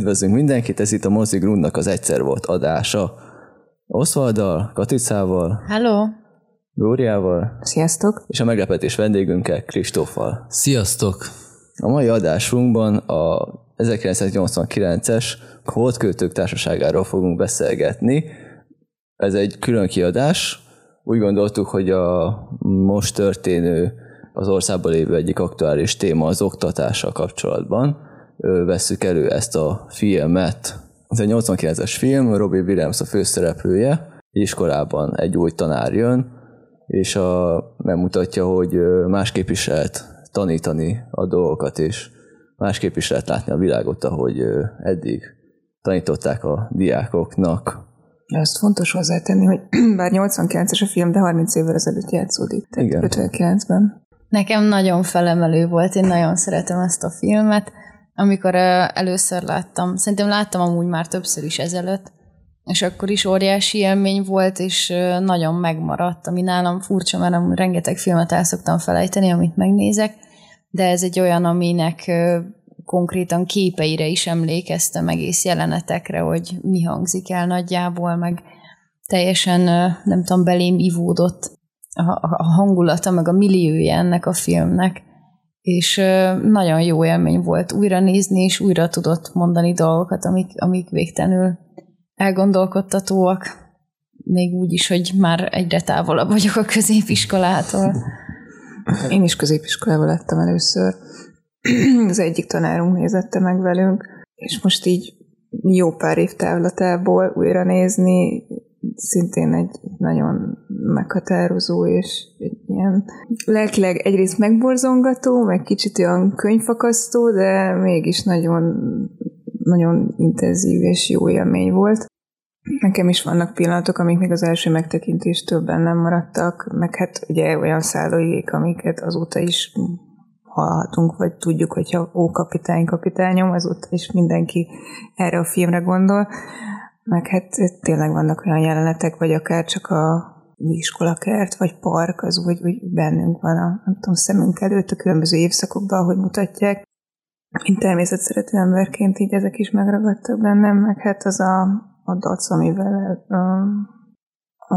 Üdvözlünk mindenkit, ez itt a Mozi Grundnak az egyszer volt adása. Osvalddal, Katicával, Hello! Glóriával, Sziasztok! és a meglepetés vendégünkkel, Kristóffal. Sziasztok! A mai adásunkban a 1989-es Holdköltők Társaságáról fogunk beszélgetni. Ez egy külön kiadás. Úgy gondoltuk, hogy a most történő az országban lévő egyik aktuális téma az oktatással kapcsolatban. Vesszük elő ezt a filmet. Ez egy 89-es film, Robbie Williams a főszereplője. Iskolában egy új tanár jön, és a, megmutatja, hogy másképp is lehet tanítani a dolgokat, és másképp is lehet látni a világot, ahogy eddig tanították a diákoknak. Azt fontos hozzátenni, hogy bár 89-es a film, de 30 évvel ezelőtt játszódik. Tehát Igen. 59-ben. Nekem nagyon felemelő volt, én nagyon szeretem ezt a filmet. Amikor először láttam, szerintem láttam amúgy már többször is ezelőtt, és akkor is óriási élmény volt, és nagyon megmaradt, ami nálam furcsa, mert amúgy rengeteg filmet el szoktam felejteni, amit megnézek, de ez egy olyan, aminek konkrétan képeire is emlékeztem, egész jelenetekre, hogy mi hangzik el nagyjából, meg teljesen, nem tudom, belém ivódott a a hangulata, meg a milliója ennek a filmnek, és nagyon jó élmény volt újra nézni, és újra tudott mondani dolgokat, amik, amik végtelenül elgondolkodtatóak, még úgy is, hogy már egyre távolabb vagyok a középiskolától. Én is középiskolában lettem először. Az egyik tanárunk nézette meg velünk, és most így jó pár év távlatából újra nézni, szintén egy nagyon meghatározó, és egy ilyen lelkileg egyrészt megborzongató, meg kicsit olyan könyvfakasztó, de mégis nagyon, nagyon intenzív és jó élmény volt. Nekem is vannak pillanatok, amik még az első megtekintéstől bennem maradtak, meg hát ugye olyan szállóigék, amiket azóta is hallhatunk, vagy tudjuk, hogyha ó, kapitány, kapitányom, azóta is mindenki erre a filmre gondol. Meg hát tényleg vannak olyan jelenetek, vagy akár csak a iskolakert, vagy park, az úgy, úgy bennünk van a nem tudom, szemünk előtt a különböző évszakokban, ahogy mutatják. Én természetszerető emberként így ezek is megragadtak bennem, meg hát az a, a dac, amivel a, a,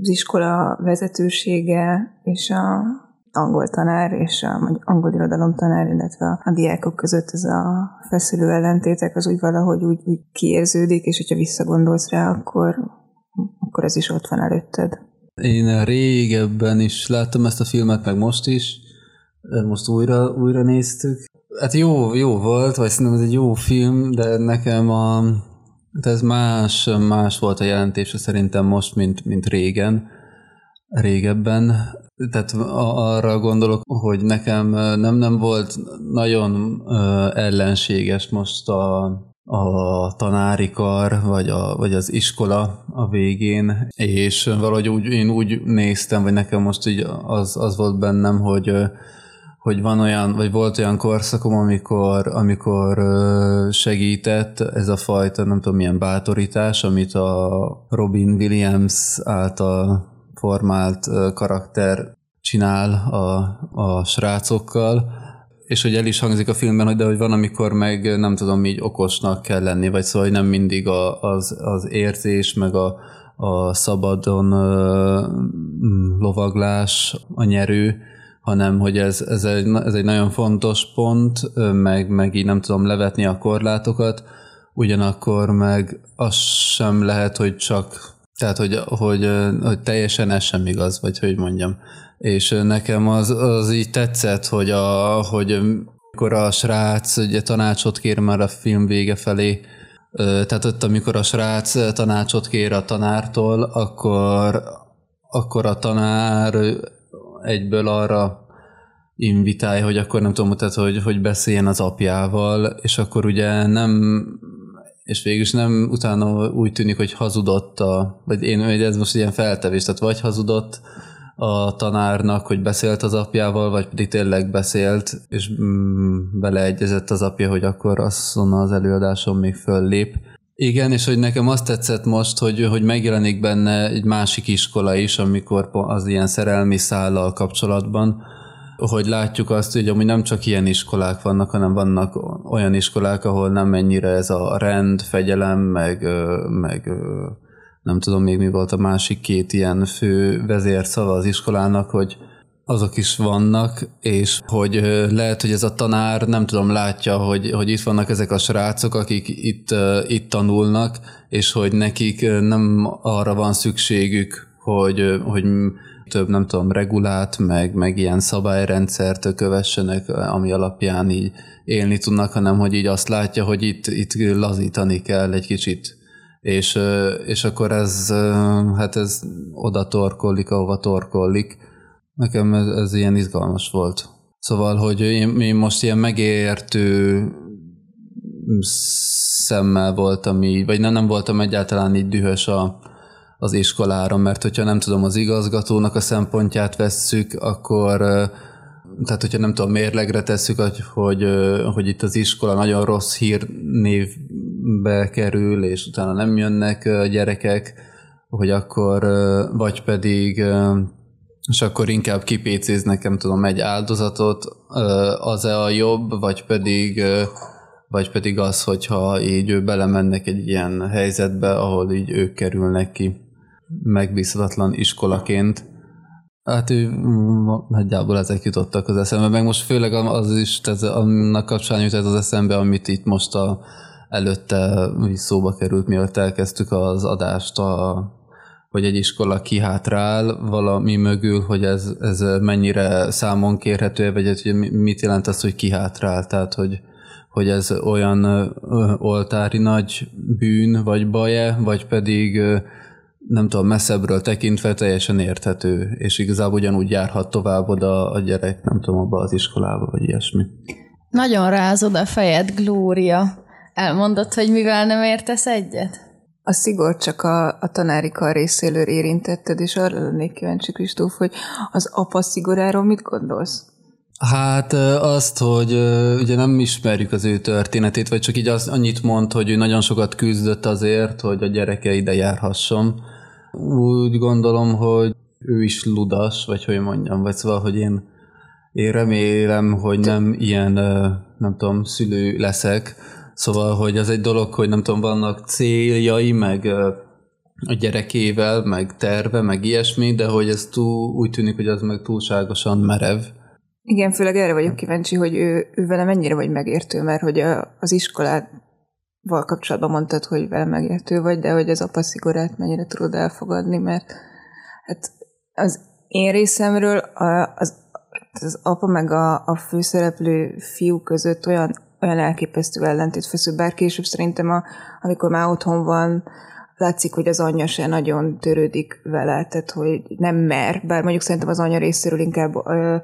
az iskola vezetősége és a angol tanár és a vagy angol irodalom tanár, illetve a, a diákok között ez a feszülő ellentétek az úgy valahogy úgy, úgy kiérződik, és hogyha visszagondolsz rá, akkor, akkor ez is ott van előtted. Én régebben is láttam ezt a filmet, meg most is. Most újra, újra néztük. Hát jó, jó volt, vagy szerintem ez egy jó film, de nekem a, hát ez más, más volt a jelentése szerintem most, mint, mint régen, régebben. Tehát arra gondolok, hogy nekem nem, nem volt nagyon ellenséges most a, a tanári kar, vagy, a, vagy az iskola a végén, és valahogy úgy, én úgy néztem, vagy nekem most így az, az volt bennem, hogy hogy van olyan, vagy volt olyan korszakom, amikor, amikor segített ez a fajta, nem tudom milyen bátorítás, amit a Robin Williams által formált karakter csinál a, a srácokkal, és hogy el is hangzik a filmben, hogy de hogy van, amikor meg nem tudom, így okosnak kell lenni, vagy szóval, hogy nem mindig a, az, az érzés, meg a, a szabadon ö, mm, lovaglás a nyerő, hanem hogy ez, ez, egy, ez egy nagyon fontos pont, meg, meg így nem tudom levetni a korlátokat, ugyanakkor meg az sem lehet, hogy csak, tehát hogy, hogy, hogy teljesen ez sem igaz, vagy hogy mondjam. És nekem az, az így tetszett, hogy, a, hogy amikor a srác ugye tanácsot kér már a film vége felé, tehát ott, amikor a srác tanácsot kér a tanártól, akkor, akkor a tanár egyből arra invitálja, hogy akkor nem tudom, tehát, hogy, hogy beszéljen az apjával, és akkor ugye nem, és végül is nem utána úgy tűnik, hogy hazudott a, vagy én, vagy ez most ilyen feltevés, tehát vagy hazudott a tanárnak, hogy beszélt az apjával, vagy pedig tényleg beszélt, és mm, beleegyezett az apja, hogy akkor azon az előadáson még föllép. Igen, és hogy nekem azt tetszett most, hogy, hogy megjelenik benne egy másik iskola is, amikor az ilyen szerelmi szállal kapcsolatban, hogy látjuk azt, hogy amúgy nem csak ilyen iskolák vannak, hanem vannak olyan iskolák, ahol nem ennyire ez a rend, fegyelem, meg, meg nem tudom még mi volt a másik két ilyen fő vezérszava az iskolának, hogy azok is vannak, és hogy lehet, hogy ez a tanár nem tudom, látja, hogy, hogy itt vannak ezek a srácok, akik itt, itt tanulnak, és hogy nekik nem arra van szükségük, hogy, hogy több, nem tudom, regulát, meg, meg ilyen szabályrendszert kövessenek, ami alapján így élni tudnak, hanem hogy így azt látja, hogy itt, itt lazítani kell egy kicsit. És, és akkor ez, hát ez oda torkollik, ahova torkollik. Nekem ez, ez ilyen izgalmas volt. Szóval, hogy én, én most ilyen megértő szemmel voltam így, vagy nem, nem voltam egyáltalán így dühös a, az iskolára, mert hogyha nem tudom, az igazgatónak a szempontját vesszük, akkor tehát hogyha nem tudom, mérlegre tesszük, hogy, hogy, hogy itt az iskola nagyon rossz hírnévbe kerül, és utána nem jönnek gyerekek, hogy akkor, vagy pedig és akkor inkább kipécéznek, nem tudom, egy áldozatot, az-e a jobb, vagy pedig, vagy pedig az, hogyha így belemennek egy ilyen helyzetbe, ahol így ők kerülnek ki megbízhatatlan iskolaként. Hát ő nagyjából ezek jutottak az eszembe, meg most főleg az is, tehát annak kapcsán jut ez az eszembe, amit itt most a, előtte szóba került, mielőtt elkezdtük az adást, a, hogy egy iskola kihátrál valami mögül, hogy ez, ez mennyire számon kérhető, vagy hogy mit jelent az, hogy kihátrál, tehát hogy, hogy ez olyan oltári nagy bűn, vagy baje, vagy pedig nem tudom, messzebbről tekintve teljesen érthető, és igazából ugyanúgy járhat tovább oda a gyerek, nem tudom, abba az iskolába, vagy ilyesmi. Nagyon rázod a fejed, Glória. Elmondod, hogy mivel nem értesz egyet? A szigor csak a, a tanári kar részéről érintetted, és arra lennék kíváncsi, Kristóf, hogy az apa szigoráról mit gondolsz? Hát azt, hogy ugye nem ismerjük az ő történetét, vagy csak így az, annyit mond, hogy ő nagyon sokat küzdött azért, hogy a gyereke ide járhasson. Úgy gondolom, hogy ő is ludas, vagy hogy mondjam, vagy szóval, hogy én, én remélem, hogy nem ilyen, nem tudom, szülő leszek. Szóval, hogy az egy dolog, hogy nem tudom, vannak céljai, meg a gyerekével, meg terve, meg ilyesmi, de hogy ez túl, úgy tűnik, hogy az meg túlságosan merev igen, főleg erre vagyok kíváncsi, hogy ő, ő vele mennyire vagy megértő, mert hogy a, az iskolával kapcsolatban mondtad, hogy vele megértő vagy, de hogy az apa szigorát mennyire tudod elfogadni, mert hát az én részemről az, az apa meg a, a főszereplő fiú között olyan, olyan elképesztő ellentét feszül, bár később szerintem, a, amikor már otthon van, látszik, hogy az anyja se nagyon törődik vele, tehát hogy nem mer, bár mondjuk szerintem az anya részéről inkább ö,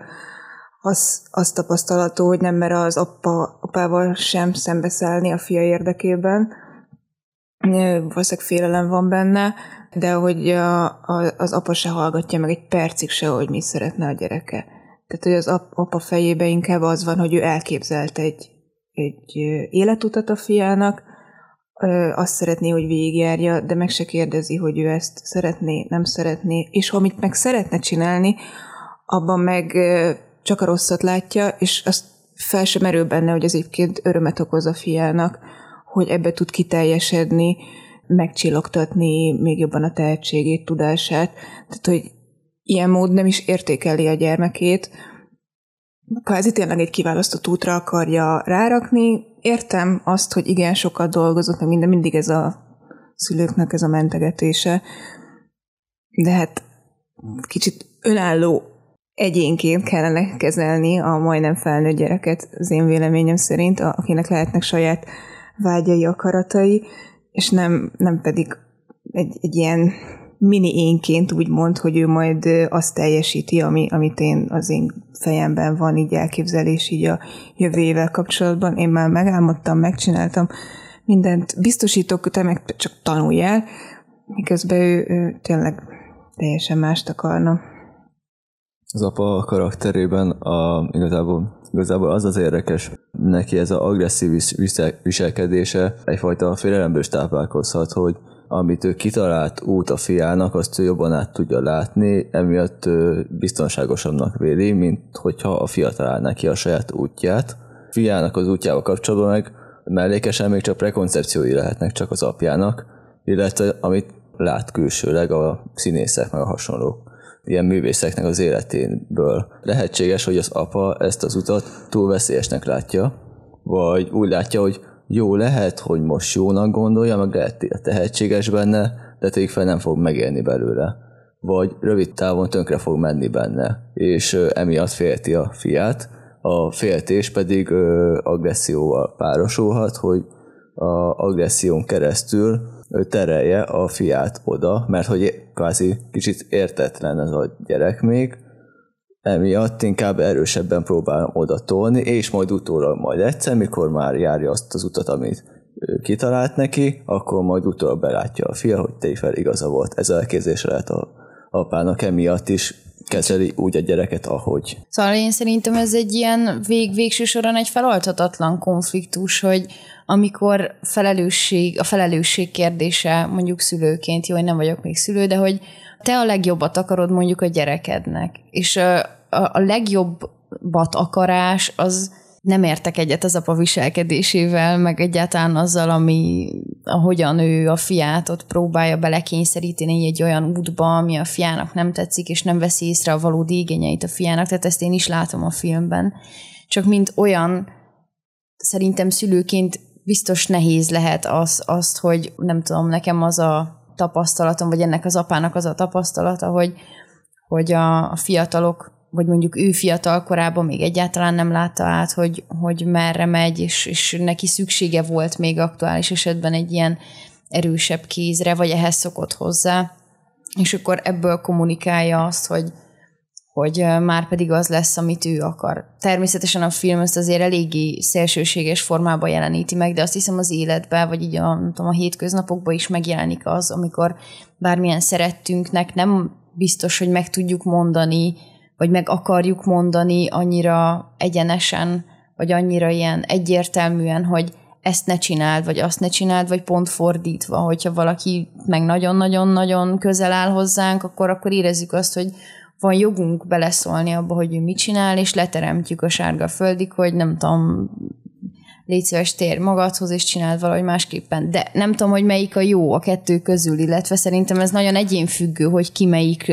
az, az tapasztalható, hogy nem mer az apa, apával sem szembeszállni a fia érdekében. Valószínűleg félelem van benne, de hogy a, a, az apa se hallgatja meg egy percig se, hogy mi szeretne a gyereke. Tehát, hogy az apa fejébe inkább az van, hogy ő elképzelt egy, egy életutat a fiának, azt szeretné, hogy végigjárja, de meg se kérdezi, hogy ő ezt szeretné, nem szeretné, és amit meg szeretne csinálni, abban meg csak a rosszat látja, és azt fel sem merül benne, hogy az egyébként örömet okoz a fiának, hogy ebbe tud kiteljesedni, megcsillogtatni még jobban a tehetségét, tudását. Tehát, hogy ilyen mód nem is értékeli a gyermekét, kvázi tényleg egy kiválasztott útra akarja rárakni. Értem azt, hogy igen, sokat dolgozott, meg minden, mindig ez a szülőknek ez a mentegetése, de hát kicsit önálló egyénként kellene kezelni a majdnem felnőtt gyereket, az én véleményem szerint, akinek lehetnek saját vágyai, akaratai, és nem, nem pedig egy, egy ilyen mini énként úgy mond, hogy ő majd azt teljesíti, ami, amit én az én fejemben van így elképzelés így a jövőjével kapcsolatban. Én már megálmodtam, megcsináltam, mindent biztosítok, te meg csak tanulj el, miközben ő, ő tényleg teljesen mást akarna az apa karakterében a, igazából, igazából az az érdekes, neki ez az agresszív viselkedése egyfajta félelemből is táplálkozhat, hogy amit ő kitalált út a fiának, azt ő jobban át tudja látni, emiatt ő biztonságosabbnak véli, mint hogyha a fia találná ki a saját útját. Fiának az útjával kapcsolatban meg mellékesen még csak prekoncepciói lehetnek csak az apjának, illetve amit lát külsőleg a színészek meg a hasonlók ilyen művészeknek az életéből. Lehetséges, hogy az apa ezt az utat túl veszélyesnek látja, vagy úgy látja, hogy jó lehet, hogy most jónak gondolja, meg lehet tehetséges benne, de tényleg fel nem fog megélni belőle. Vagy rövid távon tönkre fog menni benne, és emiatt félti a fiát. A féltés pedig agresszióval párosulhat, hogy a agresszión keresztül terelje a fiát oda, mert hogy kvázi kicsit értetlen ez a gyerek még, emiatt inkább erősebben próbálom oda tolni, és majd utólag majd egyszer, mikor már járja azt az utat, amit kitalált neki, akkor majd utólag belátja a fia, hogy tényleg igaza volt. Ez elképzése lehet a apának emiatt is kezeli úgy a gyereket, ahogy. Szóval én szerintem ez egy ilyen vég, végső soron egy feloldhatatlan konfliktus, hogy amikor felelősség, a felelősség kérdése mondjuk szülőként, jó, én nem vagyok még szülő, de hogy te a legjobbat akarod mondjuk a gyerekednek, és a, a, legjobbat akarás az nem értek egyet az apa viselkedésével, meg egyáltalán azzal, ami, ahogyan ő a fiát ott próbálja belekényszeríteni egy olyan útba, ami a fiának nem tetszik, és nem veszi észre a valódi igényeit a fiának, tehát ezt én is látom a filmben. Csak mint olyan, szerintem szülőként biztos nehéz lehet az, azt, hogy nem tudom, nekem az a tapasztalatom, vagy ennek az apának az a tapasztalata, hogy, hogy a, a fiatalok, vagy mondjuk ő fiatal korában még egyáltalán nem látta át, hogy, hogy merre megy, és, és neki szüksége volt még aktuális esetben egy ilyen erősebb kézre, vagy ehhez szokott hozzá, és akkor ebből kommunikálja azt, hogy, hogy már pedig az lesz, amit ő akar. Természetesen a film ezt azért eléggé szélsőséges formában jeleníti meg, de azt hiszem az életben, vagy így a, tudom, a hétköznapokban is megjelenik az, amikor bármilyen szerettünknek nem biztos, hogy meg tudjuk mondani, vagy meg akarjuk mondani annyira egyenesen, vagy annyira ilyen egyértelműen, hogy ezt ne csináld, vagy azt ne csináld, vagy pont fordítva, hogyha valaki meg nagyon-nagyon-nagyon közel áll hozzánk, akkor akkor érezzük azt, hogy van jogunk beleszólni abba, hogy ő mit csinál, és leteremtjük a sárga földig, hogy nem tudom, légy szíves, tér magadhoz, és csináld valahogy másképpen. De nem tudom, hogy melyik a jó a kettő közül, illetve szerintem ez nagyon egyénfüggő, hogy ki melyik,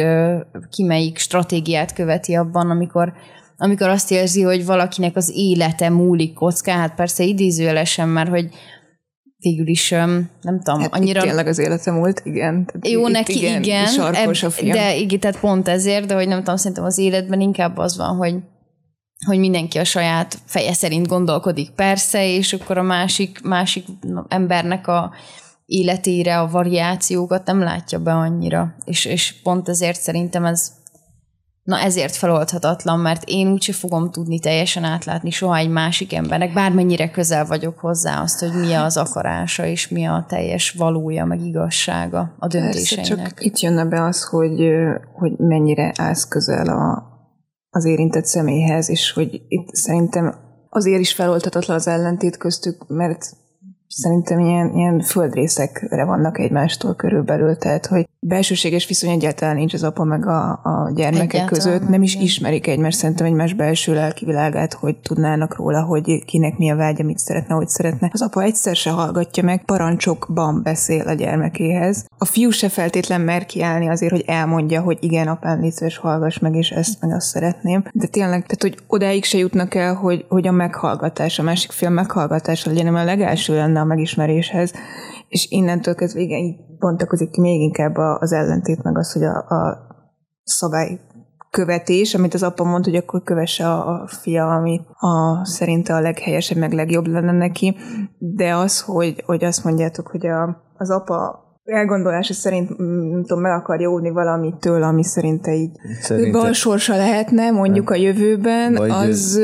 ki melyik stratégiát követi abban, amikor, amikor azt érzi, hogy valakinek az élete múlik kockán, hát persze idézőjelesen, mert hogy végül is, nem tudom, hát annyira... Tényleg az élete múlt, igen. Tehát Jó, neki igen, igen sarkos a film. de igen, tehát pont ezért, de hogy nem tudom, szerintem az életben inkább az van, hogy hogy mindenki a saját feje szerint gondolkodik, persze, és akkor a másik, másik embernek a életére a variációkat nem látja be annyira. És, és pont ezért szerintem ez Na ezért feloldhatatlan, mert én úgyse fogom tudni teljesen átlátni soha egy másik embernek, bármennyire közel vagyok hozzá azt, hogy mi az akarása, és mi a teljes valója, meg igazsága a döntéseinek. Persze, csak itt jönne be az, hogy, hogy mennyire állsz közel a, az érintett személyhez, és hogy itt szerintem azért is feloldhatatlan az ellentét köztük, mert szerintem ilyen, ilyen földrészekre vannak egymástól körülbelül, tehát hogy belsőséges viszony egyáltalán nincs az apa meg a, a gyermekek egyáltalán, között, nem is igen. ismerik egymást, szerintem egymás belső lelki világát, hogy tudnának róla, hogy kinek mi a vágya, mit szeretne, hogy szeretne. Az apa egyszer se hallgatja meg, parancsokban beszél a gyermekéhez. A fiú se feltétlen mer kiállni azért, hogy elmondja, hogy igen, apám, légy hallgass meg, és ezt meg azt szeretném. De tényleg, tehát hogy odáig se jutnak el, hogy, hogy a meghallgatás, a másik film meghallgatása legyen, a legelső lenne a megismeréshez, és innentől kezdve igen, így bontakozik ki még inkább az ellentét, meg az, hogy a, a szabály követés, amit az apa mond, hogy akkor kövesse a, a fia, ami a, szerinte a leghelyesebb, meg legjobb lenne neki, de az, hogy, hogy azt mondjátok, hogy a, az apa elgondolása szerint nem tudom, meg akarja óvni valamitől, ami szerinte így Szerinte... balsorsa lehetne, mondjuk a jövőben, Vagy az...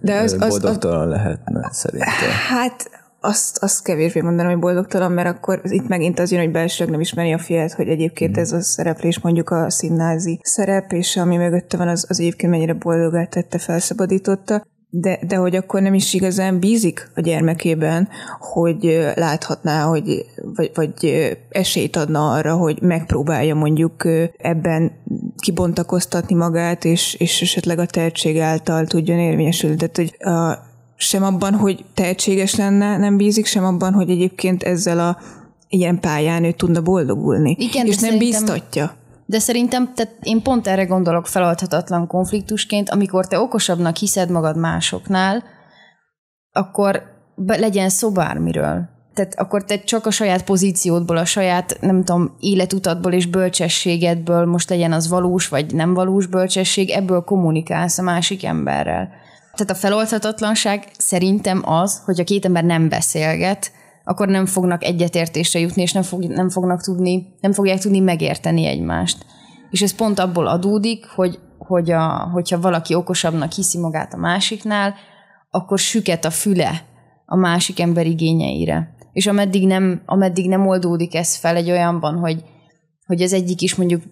de az, az, az, az lehetne, szerintem. Hát azt, azt kevésbé mondanom, hogy boldogtalan, mert akkor itt megint az jön, hogy belsőleg nem ismeri a fiát, hogy egyébként ez a szereplés mondjuk a színnázi szerep, és ami mögötte van, az, az egyébként mennyire boldogát tette, felszabadította. De, de hogy akkor nem is igazán bízik a gyermekében, hogy láthatná, hogy, vagy, vagy esélyt adna arra, hogy megpróbálja mondjuk ebben kibontakoztatni magát, és, és esetleg a tehetség által tudjon érvényesülni. Tehát, hogy a, sem abban, hogy tehetséges lenne, nem bízik, sem abban, hogy egyébként ezzel a ilyen pályán ő tudna boldogulni. Igen, és nem biztatja. De szerintem tehát én pont erre gondolok feloldhatatlan konfliktusként, amikor te okosabbnak hiszed magad másoknál, akkor be, legyen szó bármiről. Tehát akkor te csak a saját pozíciódból, a saját, nem tudom, életutatból és bölcsességedből, most legyen az valós vagy nem valós bölcsesség, ebből kommunikálsz a másik emberrel. Tehát a feloldhatatlanság szerintem az, hogy a két ember nem beszélget, akkor nem fognak egyetértésre jutni, és nem, fog, nem fognak tudni, nem fogják tudni megérteni egymást. És ez pont abból adódik, hogy, hogy a, hogyha valaki okosabbnak hiszi magát a másiknál, akkor süket a füle a másik ember igényeire. És ameddig nem, ameddig nem oldódik ez fel egy olyanban, hogy, hogy az egyik is mondjuk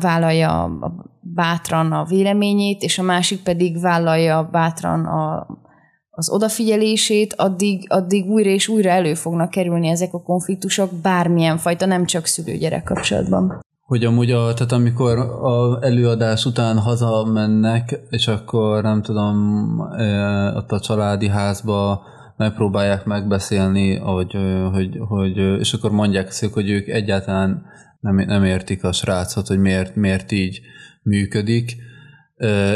vállalja a- bátran a véleményét, és a másik pedig vállalja bátran a, az odafigyelését, addig, addig újra és újra elő fognak kerülni ezek a konfliktusok bármilyen fajta, nem csak szülő-gyerek kapcsolatban. Hogy amúgy, a, tehát amikor a előadás után hazamennek, és akkor nem tudom, ott a családi házba megpróbálják megbeszélni, hogy, hogy, hogy, és akkor mondják szék, hogy ők egyáltalán nem, nem értik a srácot, hogy miért, miért így működik,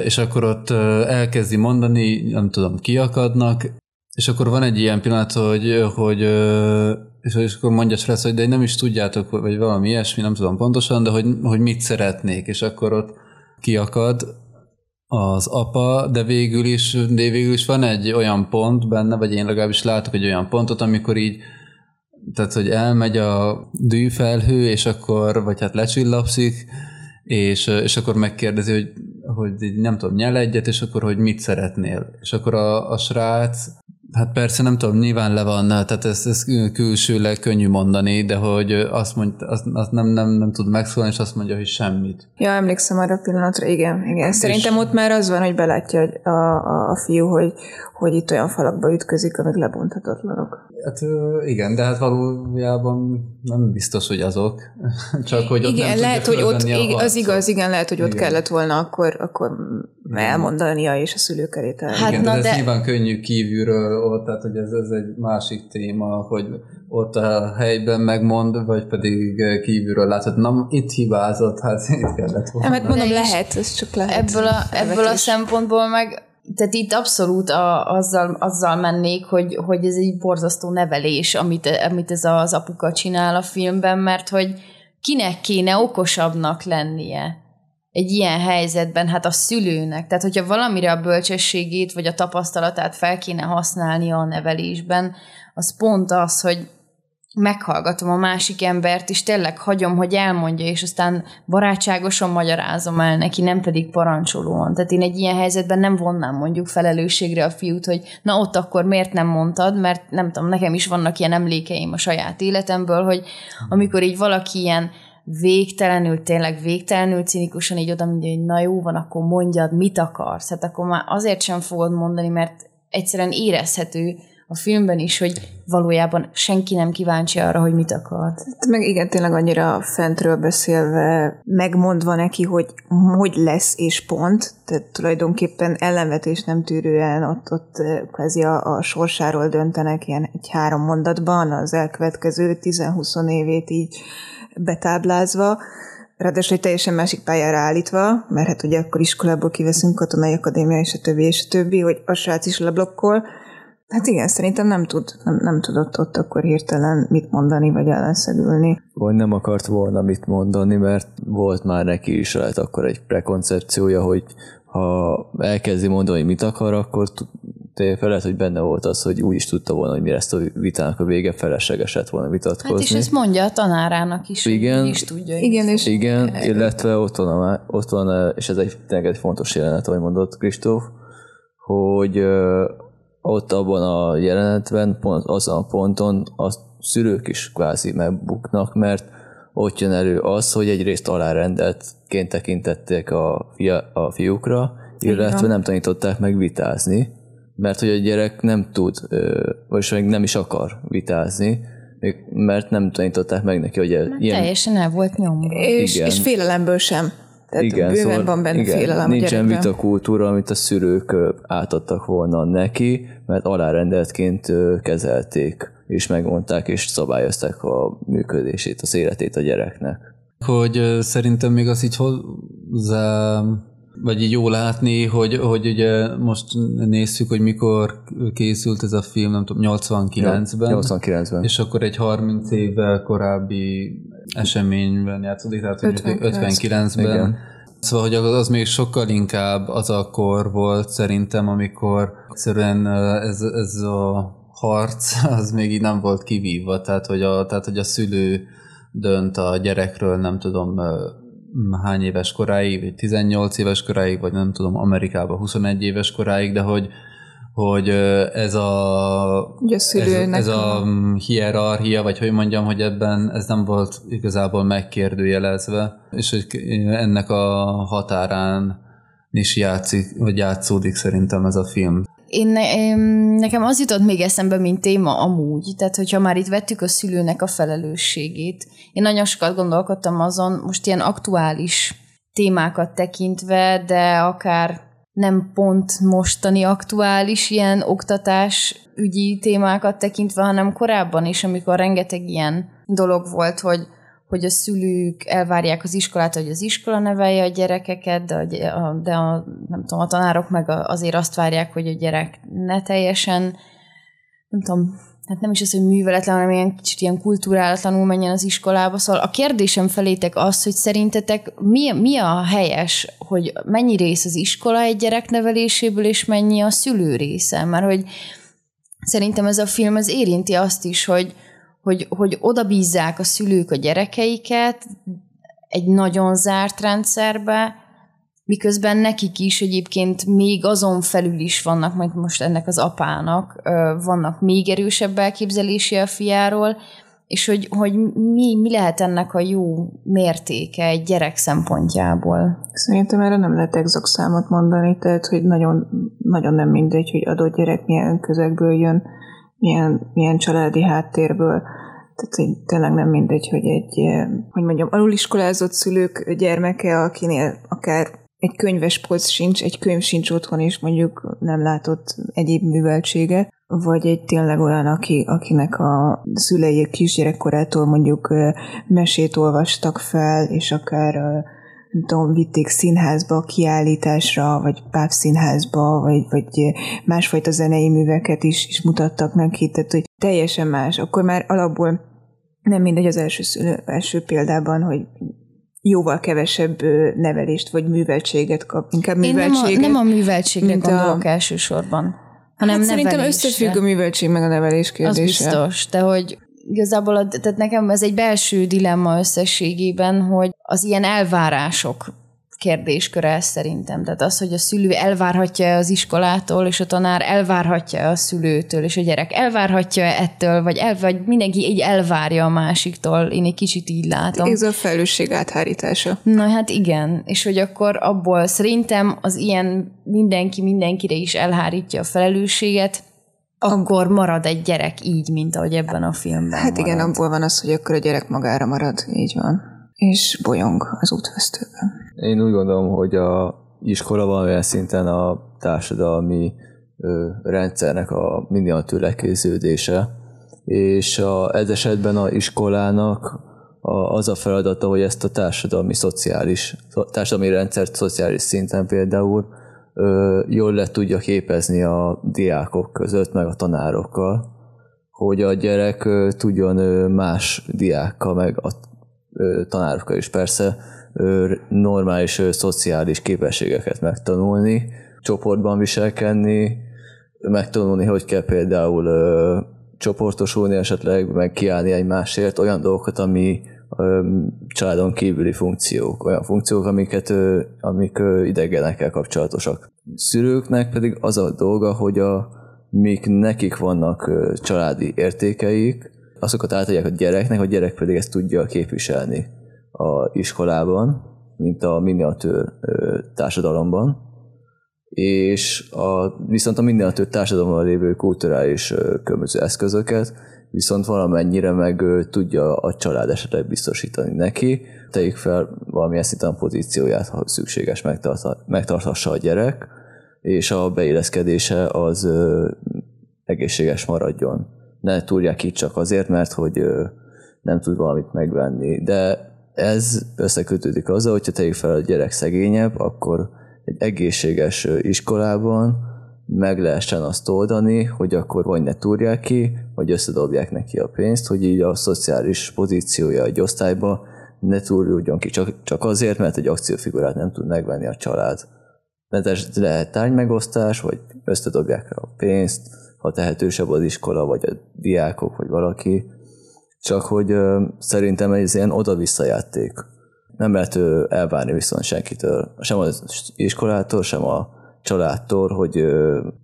és akkor ott elkezdi mondani, nem tudom, kiakadnak, és akkor van egy ilyen pillanat, hogy, hogy és, akkor mondja Srác, hogy de nem is tudjátok, vagy valami ilyesmi, nem tudom pontosan, de hogy, hogy mit szeretnék, és akkor ott kiakad az apa, de végül is, de végül is van egy olyan pont benne, vagy én legalábbis látok egy olyan pontot, amikor így tehát, hogy elmegy a dűfelhő, és akkor, vagy hát lecsillapszik, és, és akkor megkérdezi, hogy, hogy nem tudom, nyel egyet, és akkor, hogy mit szeretnél. És akkor a, a srác, hát persze nem tudom, nyilván le van, tehát ez, ez külsőleg könnyű mondani, de hogy azt, mond, azt, azt nem, nem, nem tud megszólni, és azt mondja, hogy semmit. Ja, emlékszem arra a pillanatra, igen. igen. Szerintem ott már az van, hogy belátja a, a, a fiú, hogy, hogy itt olyan falakba ütközik, amik lebonthatatlanok. Hát igen, de hát valójában nem biztos, hogy azok. Csak hogy ott igen, nem lehet, hogy ott, az igaz, igen, lehet, hogy ott Igen. kellett volna akkor, akkor elmondania, és a szülők elé. Hát Igen, na de ez de- nyilván könnyű kívülről ott, tehát hogy ez, ez egy másik téma, hogy ott a helyben megmond, vagy pedig kívülről látod, na itt hibázott, hát itt kellett volna. Nem, hát mondom, lehet, ez csak lehet. Ebből a, ebből a szempontból meg, tehát itt abszolút a, azzal, azzal mennék, hogy, hogy ez egy borzasztó nevelés, amit, amit ez az apuka csinál a filmben, mert hogy kinek kéne okosabbnak lennie egy ilyen helyzetben, hát a szülőnek. Tehát, hogyha valamire a bölcsességét vagy a tapasztalatát fel kéne használnia a nevelésben, az pont az, hogy meghallgatom a másik embert, és tényleg hagyom, hogy elmondja, és aztán barátságosan magyarázom el neki, nem pedig parancsolóan. Tehát én egy ilyen helyzetben nem vonnám mondjuk felelősségre a fiút, hogy na ott akkor miért nem mondtad, mert nem tudom, nekem is vannak ilyen emlékeim a saját életemből, hogy amikor így valaki ilyen végtelenül, tényleg végtelenül cinikusan így oda mondja, hogy na jó van, akkor mondjad, mit akarsz. Hát akkor már azért sem fogod mondani, mert egyszerűen érezhető a filmben is, hogy valójában senki nem kíváncsi arra, hogy mit akar. Hát Meg igen, tényleg annyira fentről beszélve, megmondva neki, hogy hogy lesz és pont, tehát tulajdonképpen ellenvetés nem tűrően ott, ott kvázi a, a sorsáról döntenek ilyen egy három mondatban, az elkövetkező 10-20 évét így betáblázva, ráadásul egy teljesen másik pályára állítva, mert hát ugye akkor iskolából kiveszünk katonai akadémia, és a többi, és a többi, hogy a srác is leblokkol, Hát igen, szerintem nem, tud, nem, nem tudott ott akkor hirtelen mit mondani, vagy ellenszegülni. Vagy nem akart volna mit mondani, mert volt már neki is lehet akkor egy prekoncepciója, hogy ha elkezdi mondani, hogy mit akar, akkor t- tényleg lehet, hogy benne volt az, hogy úgy is tudta volna, hogy mi lesz a vitának a vége, felesleges lett volna vitatkozni. Hát és ezt mondja a tanárának is. Igen. Is tudja. Igen, és Igen, illetve ott van, ott van és ez egy, tényleg egy fontos jelenet, ahogy mondott Kristóf, hogy ott abban a jelenetben, pont azon a ponton a szülők is kvázi megbuknak, mert ott jön elő az, hogy egyrészt alárendeltként tekintették a, fia, a fiúkra, illetve nem tanították meg vitázni, mert hogy a gyerek nem tud, vagy még nem is akar vitázni, mert nem tanították meg neki, hogy ilyen... Teljesen el volt nyomva. És, és félelemből sem. Tehát igen, bőven szóval, van benne igen, félelem Nincsen vitakultúra, amit a szülők átadtak volna neki, mert alárendeltként kezelték, és megmondták, és szabályozták a működését, az életét a gyereknek. Hogy szerintem még az így hozzá vagy így jó látni, hogy, hogy ugye most nézzük, hogy mikor készült ez a film, nem tudom, 89-ben. 89-ben. És akkor egy 30 évvel korábbi eseményben játszódik, tehát 59-ben. Igen. Szóval, hogy az még sokkal inkább az a kor volt szerintem, amikor egyszerűen ez, ez a harc, az még így nem volt kivívva, tehát hogy a, tehát, hogy a szülő dönt a gyerekről, nem tudom, hány éves koráig, 18 éves koráig, vagy nem tudom, Amerikában 21 éves koráig, de hogy, hogy ez a, ez, ez a hierarchia, vagy hogy mondjam, hogy ebben ez nem volt igazából megkérdőjelezve, és hogy ennek a határán is játszik, vagy játszódik szerintem ez a film. Én, én, nekem az jutott még eszembe, mint téma amúgy, tehát hogyha már itt vettük a szülőnek a felelősségét, én nagyon sokat gondolkodtam azon, most ilyen aktuális témákat tekintve, de akár nem pont mostani aktuális ilyen oktatás ügyi témákat tekintve, hanem korábban is, amikor rengeteg ilyen dolog volt, hogy hogy a szülők elvárják az iskolát, hogy az iskola nevelje a gyerekeket, de a, de a, nem tudom, a tanárok meg azért azt várják, hogy a gyerek ne teljesen, nem tudom, hát nem is az, hogy műveletlen, hanem ilyen kicsit ilyen kulturálatlanul menjen az iskolába. Szóval a kérdésem felétek az, hogy szerintetek mi, mi a helyes, hogy mennyi rész az iskola egy gyerek neveléséből, és mennyi a szülő része? Mert hogy szerintem ez a film az érinti azt is, hogy, hogy, hogy oda bízzák a szülők a gyerekeiket egy nagyon zárt rendszerbe, miközben nekik is egyébként még azon felül is vannak, majd most ennek az apának, vannak még erősebb elképzelési a fiáról, és hogy, hogy mi, mi lehet ennek a jó mértéke egy gyerek szempontjából? Szerintem erre nem lehet exakt számot mondani, tehát hogy nagyon, nagyon nem mindegy, hogy adott gyerek milyen közegből jön, milyen, milyen családi háttérből. Tehát tényleg nem mindegy, hogy egy, eh, hogy mondjam, aluliskolázott szülők gyermeke, akinél akár egy könyves polc sincs, egy könyv sincs otthon, és mondjuk nem látott egyéb műveltsége, vagy egy tényleg olyan, aki, akinek a szülei kisgyerekkorától mondjuk eh, mesét olvastak fel, és akár eh, nem tudom, vitték színházba, kiállításra, vagy pápszínházba, vagy, vagy másfajta zenei műveket is, is mutattak neki, tehát hogy teljesen más. Akkor már alapból nem mindegy az első, szülő, első példában, hogy jóval kevesebb nevelést vagy műveltséget kap. Inkább műveltséget. Én nem a, nem a műveltségre mint gondolok a... elsősorban. Hanem hát szerintem összefügg a műveltség meg a nevelés kérdése. Az biztos, de hogy igazából, a, tehát nekem ez egy belső dilemma összességében, hogy az ilyen elvárások kérdésköre szerintem. Tehát az, hogy a szülő elvárhatja az iskolától, és a tanár elvárhatja a szülőtől, és a gyerek elvárhatja ettől, vagy, el, vagy mindenki így elvárja a másiktól. Én egy kicsit így látom. Ez a felelősség áthárítása. Na hát igen, és hogy akkor abból szerintem az ilyen mindenki mindenkire is elhárítja a felelősséget, akkor marad egy gyerek így, mint ahogy ebben a filmben Hát igen, marad. abból van az, hogy akkor a gyerek magára marad, így van. És bolyong az útvesztőben. Én úgy gondolom, hogy a iskola valamilyen szinten a társadalmi ö, rendszernek a miniatűr lekéződése, és a, ez esetben a iskolának a, az a feladata, hogy ezt a társadalmi szociális, társadalmi rendszert szociális szinten például jól le tudja képezni a diákok között, meg a tanárokkal, hogy a gyerek tudjon más diákkal, meg a tanárokkal is persze normális szociális képességeket megtanulni, csoportban viselkedni, megtanulni, hogy kell például csoportosulni esetleg, meg kiállni egymásért, olyan dolgokat, ami családon kívüli funkciók, olyan funkciók, amiket, amik idegenekkel kapcsolatosak. Szülőknek pedig az a dolga, hogy a, mik nekik vannak családi értékeik, azokat átadják a gyereknek, a gyerek pedig ezt tudja képviselni a iskolában, mint a miniatűr társadalomban, és a, viszont a több társadalomban lévő kulturális különböző eszközöket, viszont valamennyire meg tudja a család esetleg biztosítani neki, tegyük fel valamilyen szinten pozícióját, ha szükséges megtarthassa a gyerek, és a beilleszkedése az egészséges maradjon. Ne túrják itt csak azért, mert hogy nem tud valamit megvenni. De ez összekötődik azzal, hogyha tegyük fel a gyerek szegényebb, akkor egy egészséges iskolában meg lehessen azt oldani, hogy akkor vagy ne túrják ki, vagy összedobják neki a pénzt, hogy így a szociális pozíciója egy osztályba ne túrjuljon ki, csak, csak azért, mert egy akciófigurát nem tud megvenni a család. Mert lehet tárgymegosztás, vagy összedobják rá a pénzt, ha tehetősebb az iskola, vagy a diákok, vagy valaki. Csak hogy ö, szerintem ez ilyen oda-vissza játék. Nem lehet elvárni viszont senkitől, sem az iskolától, sem a családtól, hogy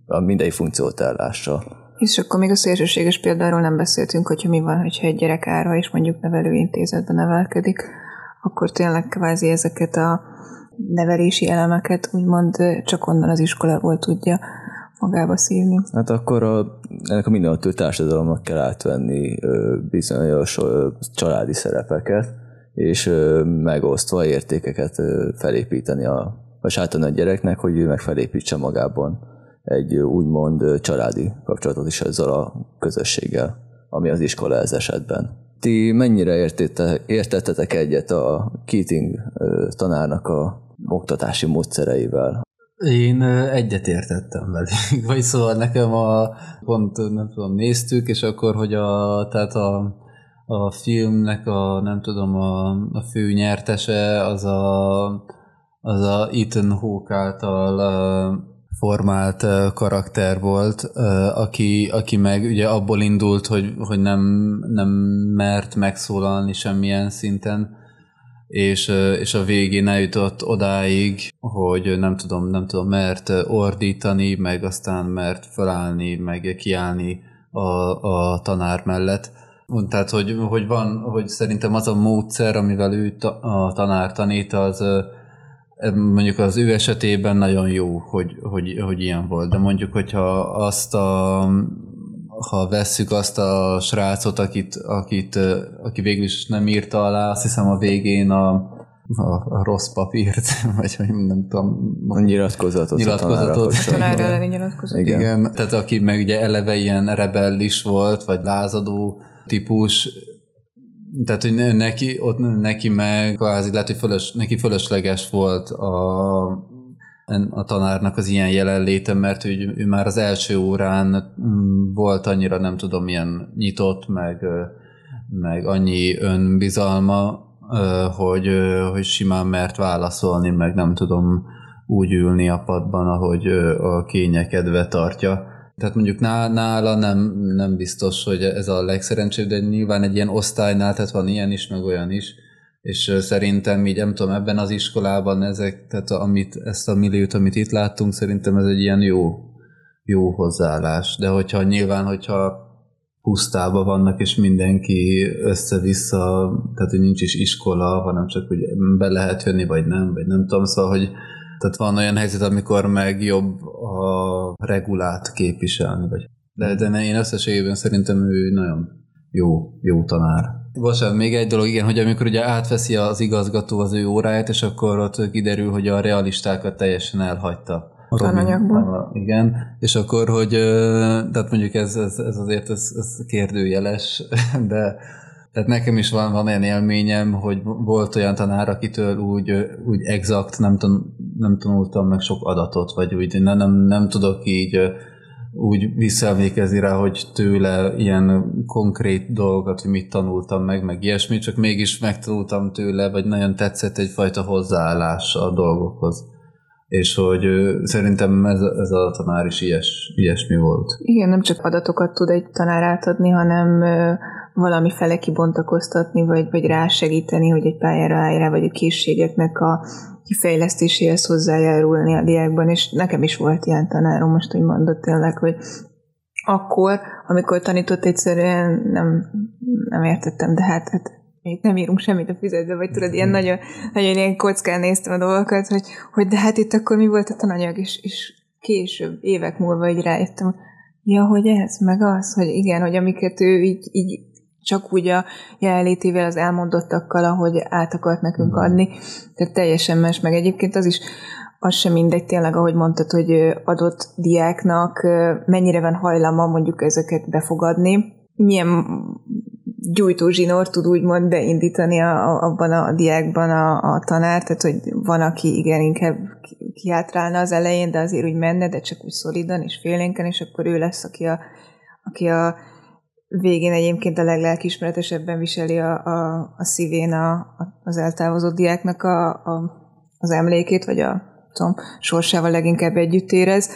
a mindegyik funkciót ellássa. És akkor még a szélsőséges példáról nem beszéltünk, hogyha mi van, hogyha egy gyerek ára és mondjuk nevelőintézetben nevelkedik, akkor tényleg kvázi ezeket a nevelési elemeket úgymond csak onnan az iskolából tudja magába szívni. Hát akkor a, ennek a mindenható társadalomnak kell átvenni bizonyos családi szerepeket, és megosztva értékeket felépíteni a, vagy átadni a gyereknek, hogy ő meg felépítse magában egy úgymond családi kapcsolatot is ezzel a közösséggel, ami az iskola ez esetben. Ti mennyire értette, értettetek egyet a Keating tanárnak a oktatási módszereivel? Én egyet értettem velük. Vagy szóval nekem a pont nem tudom, néztük, és akkor, hogy a, tehát a, a filmnek a, nem tudom, a, a fő nyertese az a, az a Ethan Hawke által formált karakter volt, aki, aki meg ugye abból indult, hogy, hogy nem, nem mert megszólalni semmilyen szinten, és, és a végén eljutott odáig, hogy nem tudom, nem tudom, mert ordítani, meg aztán mert felállni, meg kiállni a, a tanár mellett. Tehát, hogy, hogy van, hogy szerintem az a módszer, amivel ő a tanár tanít, az mondjuk az ő esetében nagyon jó, hogy, hogy, hogy ilyen volt, de mondjuk, hogyha azt a ha vesszük azt a srácot, akit, akit, aki végül is nem írta alá, azt hiszem a végén a, a, a rossz papírt, vagy hogy nem tudom. A nyilatkozatot. Nyilatkozatot. A tanár elleni nyilatkozatot. Igen. Igen. Tehát aki meg ugye eleve ilyen rebellis volt, vagy lázadó típus, tehát, hogy neki, ott neki meg kvázi lehet, hogy fölös, neki fölösleges volt a, a tanárnak az ilyen jelenléte, mert ő, ő már az első órán mm, volt annyira, nem tudom, milyen nyitott, meg, meg annyi önbizalma, hogy, hogy simán mert válaszolni, meg nem tudom úgy ülni a padban, ahogy a kénye kedve tartja. Tehát mondjuk nála nem, nem biztos, hogy ez a legszerencsőbb, de nyilván egy ilyen osztálynál, tehát van ilyen is, meg olyan is, és szerintem így nem tudom, ebben az iskolában ezek, tehát amit, ezt a milliót, amit itt láttunk, szerintem ez egy ilyen jó, jó hozzáállás. De hogyha nyilván, hogyha pusztában vannak, és mindenki össze-vissza, tehát hogy nincs is iskola, hanem csak hogy be lehet jönni, vagy nem, vagy nem tudom, szóval, hogy tehát van olyan helyzet, amikor meg jobb a regulát képviselni, vagy de, de én összességében szerintem ő nagyon jó, jó tanár. Bocsánat, még egy dolog, igen, hogy amikor ugye átveszi az igazgató az ő óráját, és akkor ott kiderül, hogy a realistákat teljesen elhagyta. Tananyagban. Igen, és akkor, hogy tehát mondjuk ez, ez, ez azért ez, ez kérdőjeles, de tehát nekem is van, van olyan élményem, hogy volt olyan tanár, akitől úgy, úgy exakt nem, tan, nem tanultam meg sok adatot, vagy úgy nem, nem, nem tudok így úgy visszaemlékezni rá, hogy tőle ilyen konkrét dolgokat, hogy mit tanultam meg, meg ilyesmi, csak mégis megtanultam tőle, vagy nagyon tetszett egyfajta hozzáállás a dolgokhoz. És hogy szerintem ez, ez a tanár is ilyes, ilyesmi volt. Igen, nem csak adatokat tud egy tanár átadni, hanem valami fele kibontakoztatni, vagy, vagy rásegíteni, hogy egy pályára állj rá, vagy a készségeknek a kifejlesztéséhez hozzájárulni a diákban, és nekem is volt ilyen tanárom, most úgy mondott tényleg, hogy akkor, amikor tanított egyszerűen nem, nem értettem, de hát, hát még nem írunk semmit a füzetbe, vagy tudod, ilyen nagyon, nagyon ilyen kockán néztem a dolgokat, hogy, hogy de hát itt akkor mi volt a tananyag, és, és később, évek múlva így rájöttem, ja, hogy ez, meg az, hogy igen, hogy amiket ő így, így csak úgy a jelenlétével, az elmondottakkal, ahogy át akart nekünk adni, tehát teljesen más, meg egyébként az is, az sem mindegy tényleg, ahogy mondtad, hogy adott diáknak mennyire van hajlama mondjuk ezeket befogadni, milyen gyújtózsinór tud úgymond beindítani a, a, abban a diákban a, a tanár, tehát hogy van, aki igen, inkább kiátrálna az elején, de azért úgy menne, de csak úgy szolidan és félénken, és akkor ő lesz, aki a, aki a végén egyébként a leglelkismeretesebben viseli a, a, a szívén a, a, az eltávozott diáknak a, a, az emlékét, vagy a tudom, sorsával leginkább együtt érez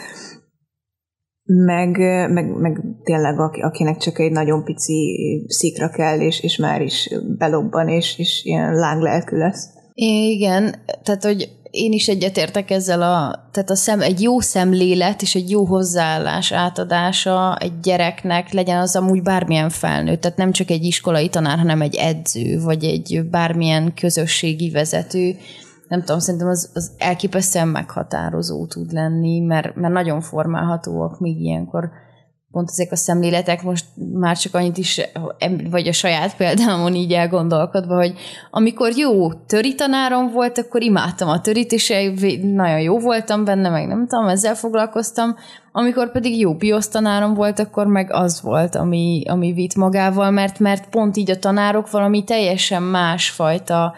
meg, meg, meg tényleg akinek csak egy nagyon pici szikra kell, és, és már is belobban, és, és ilyen lánglelkű lesz. Igen, tehát hogy én is egyetértek ezzel a, tehát a szem, egy jó szemlélet és egy jó hozzáállás átadása egy gyereknek legyen az amúgy bármilyen felnőtt, tehát nem csak egy iskolai tanár, hanem egy edző, vagy egy bármilyen közösségi vezető, nem tudom, szerintem az, az elképesztően meghatározó tud lenni, mert, mert nagyon formálhatóak még ilyenkor pont ezek a szemléletek, most már csak annyit is, vagy a saját példámon így elgondolkodva, hogy amikor jó töri tanárom volt, akkor imádtam a törit, és nagyon jó voltam benne, meg nem tudom, ezzel foglalkoztam. Amikor pedig jó biosztanárom volt, akkor meg az volt, ami, ami vitt magával, mert, mert pont így a tanárok valami teljesen másfajta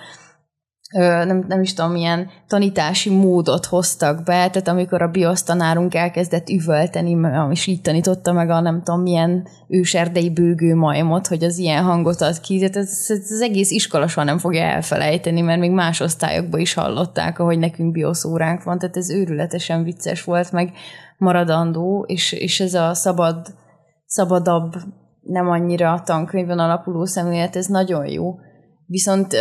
nem, nem is tudom, milyen tanítási módot hoztak be, tehát amikor a biosztanárunk elkezdett üvölteni, és így tanította meg a nem tudom milyen őserdei bőgő majmot, hogy az ilyen hangot ad ki, tehát ez, ez az egész iskola soha nem fogja elfelejteni, mert még más osztályokban is hallották, ahogy nekünk bioszóránk van, tehát ez őrületesen vicces volt, meg maradandó, és, és ez a szabad, szabadabb, nem annyira a tankönyvön alapuló szemlélet, ez nagyon jó. Viszont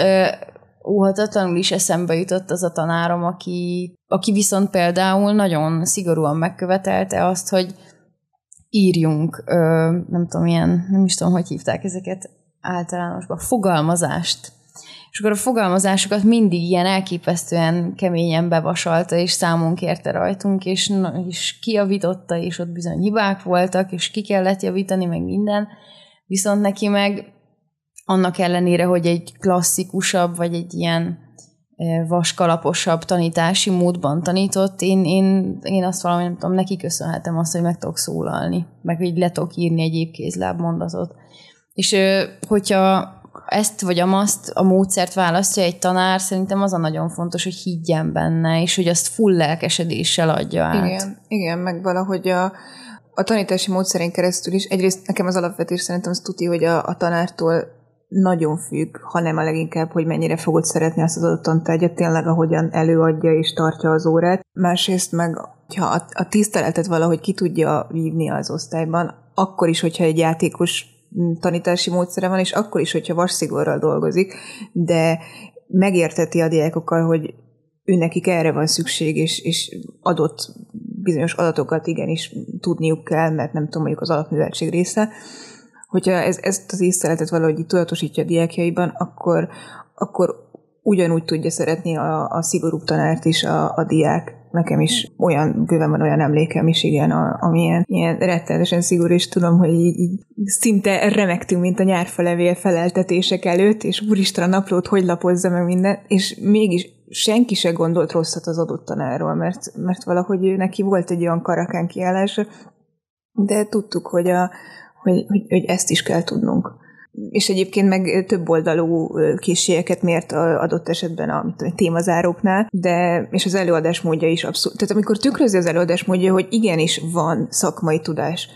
óhatatlanul is eszembe jutott az a tanárom, aki, aki viszont például nagyon szigorúan megkövetelte azt, hogy írjunk, ö, nem tudom, ilyen, nem is tudom, hogy hívták ezeket általánosban, fogalmazást. És akkor a fogalmazásokat mindig ilyen elképesztően keményen bevasalta, és számon kérte rajtunk, és, és kiavította, és ott bizony hibák voltak, és ki kellett javítani, meg minden. Viszont neki meg annak ellenére, hogy egy klasszikusabb, vagy egy ilyen vaskalaposabb tanítási módban tanított, én, én, én azt valami, nem tudom, neki köszönhetem azt, hogy meg tudok szólalni, meg hogy le tudok írni egy épkézláb mondatot. És hogyha ezt vagy amaszt a módszert választja egy tanár, szerintem az a nagyon fontos, hogy higgyen benne, és hogy azt full lelkesedéssel adja át. Igen, igen meg valahogy a, a tanítási módszerén keresztül is, egyrészt nekem az alapvetés szerintem az tuti, hogy a, a tanártól nagyon függ, hanem a leginkább, hogy mennyire fogod szeretni azt az adott tantárgyat, tényleg ahogyan előadja és tartja az órát. Másrészt meg, ha a, a tiszteletet valahogy ki tudja vívni az osztályban, akkor is, hogyha egy játékos tanítási módszere van, és akkor is, hogyha vasszigorral dolgozik, de megérteti a diákokkal, hogy ő nekik erre van szükség, és, és adott bizonyos adatokat igenis tudniuk kell, mert nem tudom, mondjuk az alapműveltség része, hogyha ez, ezt az észreletet valahogy tudatosítja a diákjaiban, akkor, akkor ugyanúgy tudja szeretni a, a szigorúbb tanárt is a, a diák. Nekem is olyan, bőven van olyan emlékem is, igen, a, amilyen ilyen rettenetesen szigorú, és tudom, hogy így, így szinte remegtünk, mint a nyárfalevél feleltetések előtt, és úristen a naplót hogy lapozza meg minden, és mégis senki se gondolt rosszat az adott tanárról, mert, mert valahogy ő neki volt egy olyan karakán kiállása, de tudtuk, hogy a, hogy, hogy, ezt is kell tudnunk. És egyébként meg több oldalú készségeket mért adott esetben a tudom, témazáróknál, de és az előadás módja is abszolút. Tehát amikor tükrözi az előadás módja, hogy igenis van szakmai tudás,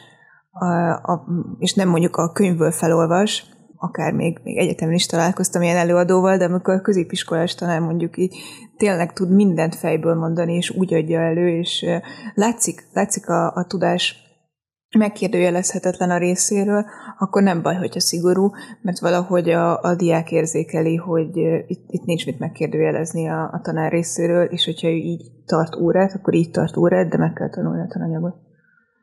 a, a, és nem mondjuk a könyvből felolvas, akár még, még egyetemen is találkoztam ilyen előadóval, de amikor a középiskolás tanár mondjuk így tényleg tud mindent fejből mondani, és úgy adja elő, és látszik, látszik a, a tudás megkérdőjelezhetetlen a részéről, akkor nem baj, hogyha szigorú, mert valahogy a, a diák érzékeli, hogy itt, itt nincs mit megkérdőjelezni a, a tanár részéről, és hogyha ő így tart órát, akkor így tart órát, de meg kell tanulni a tananyagot.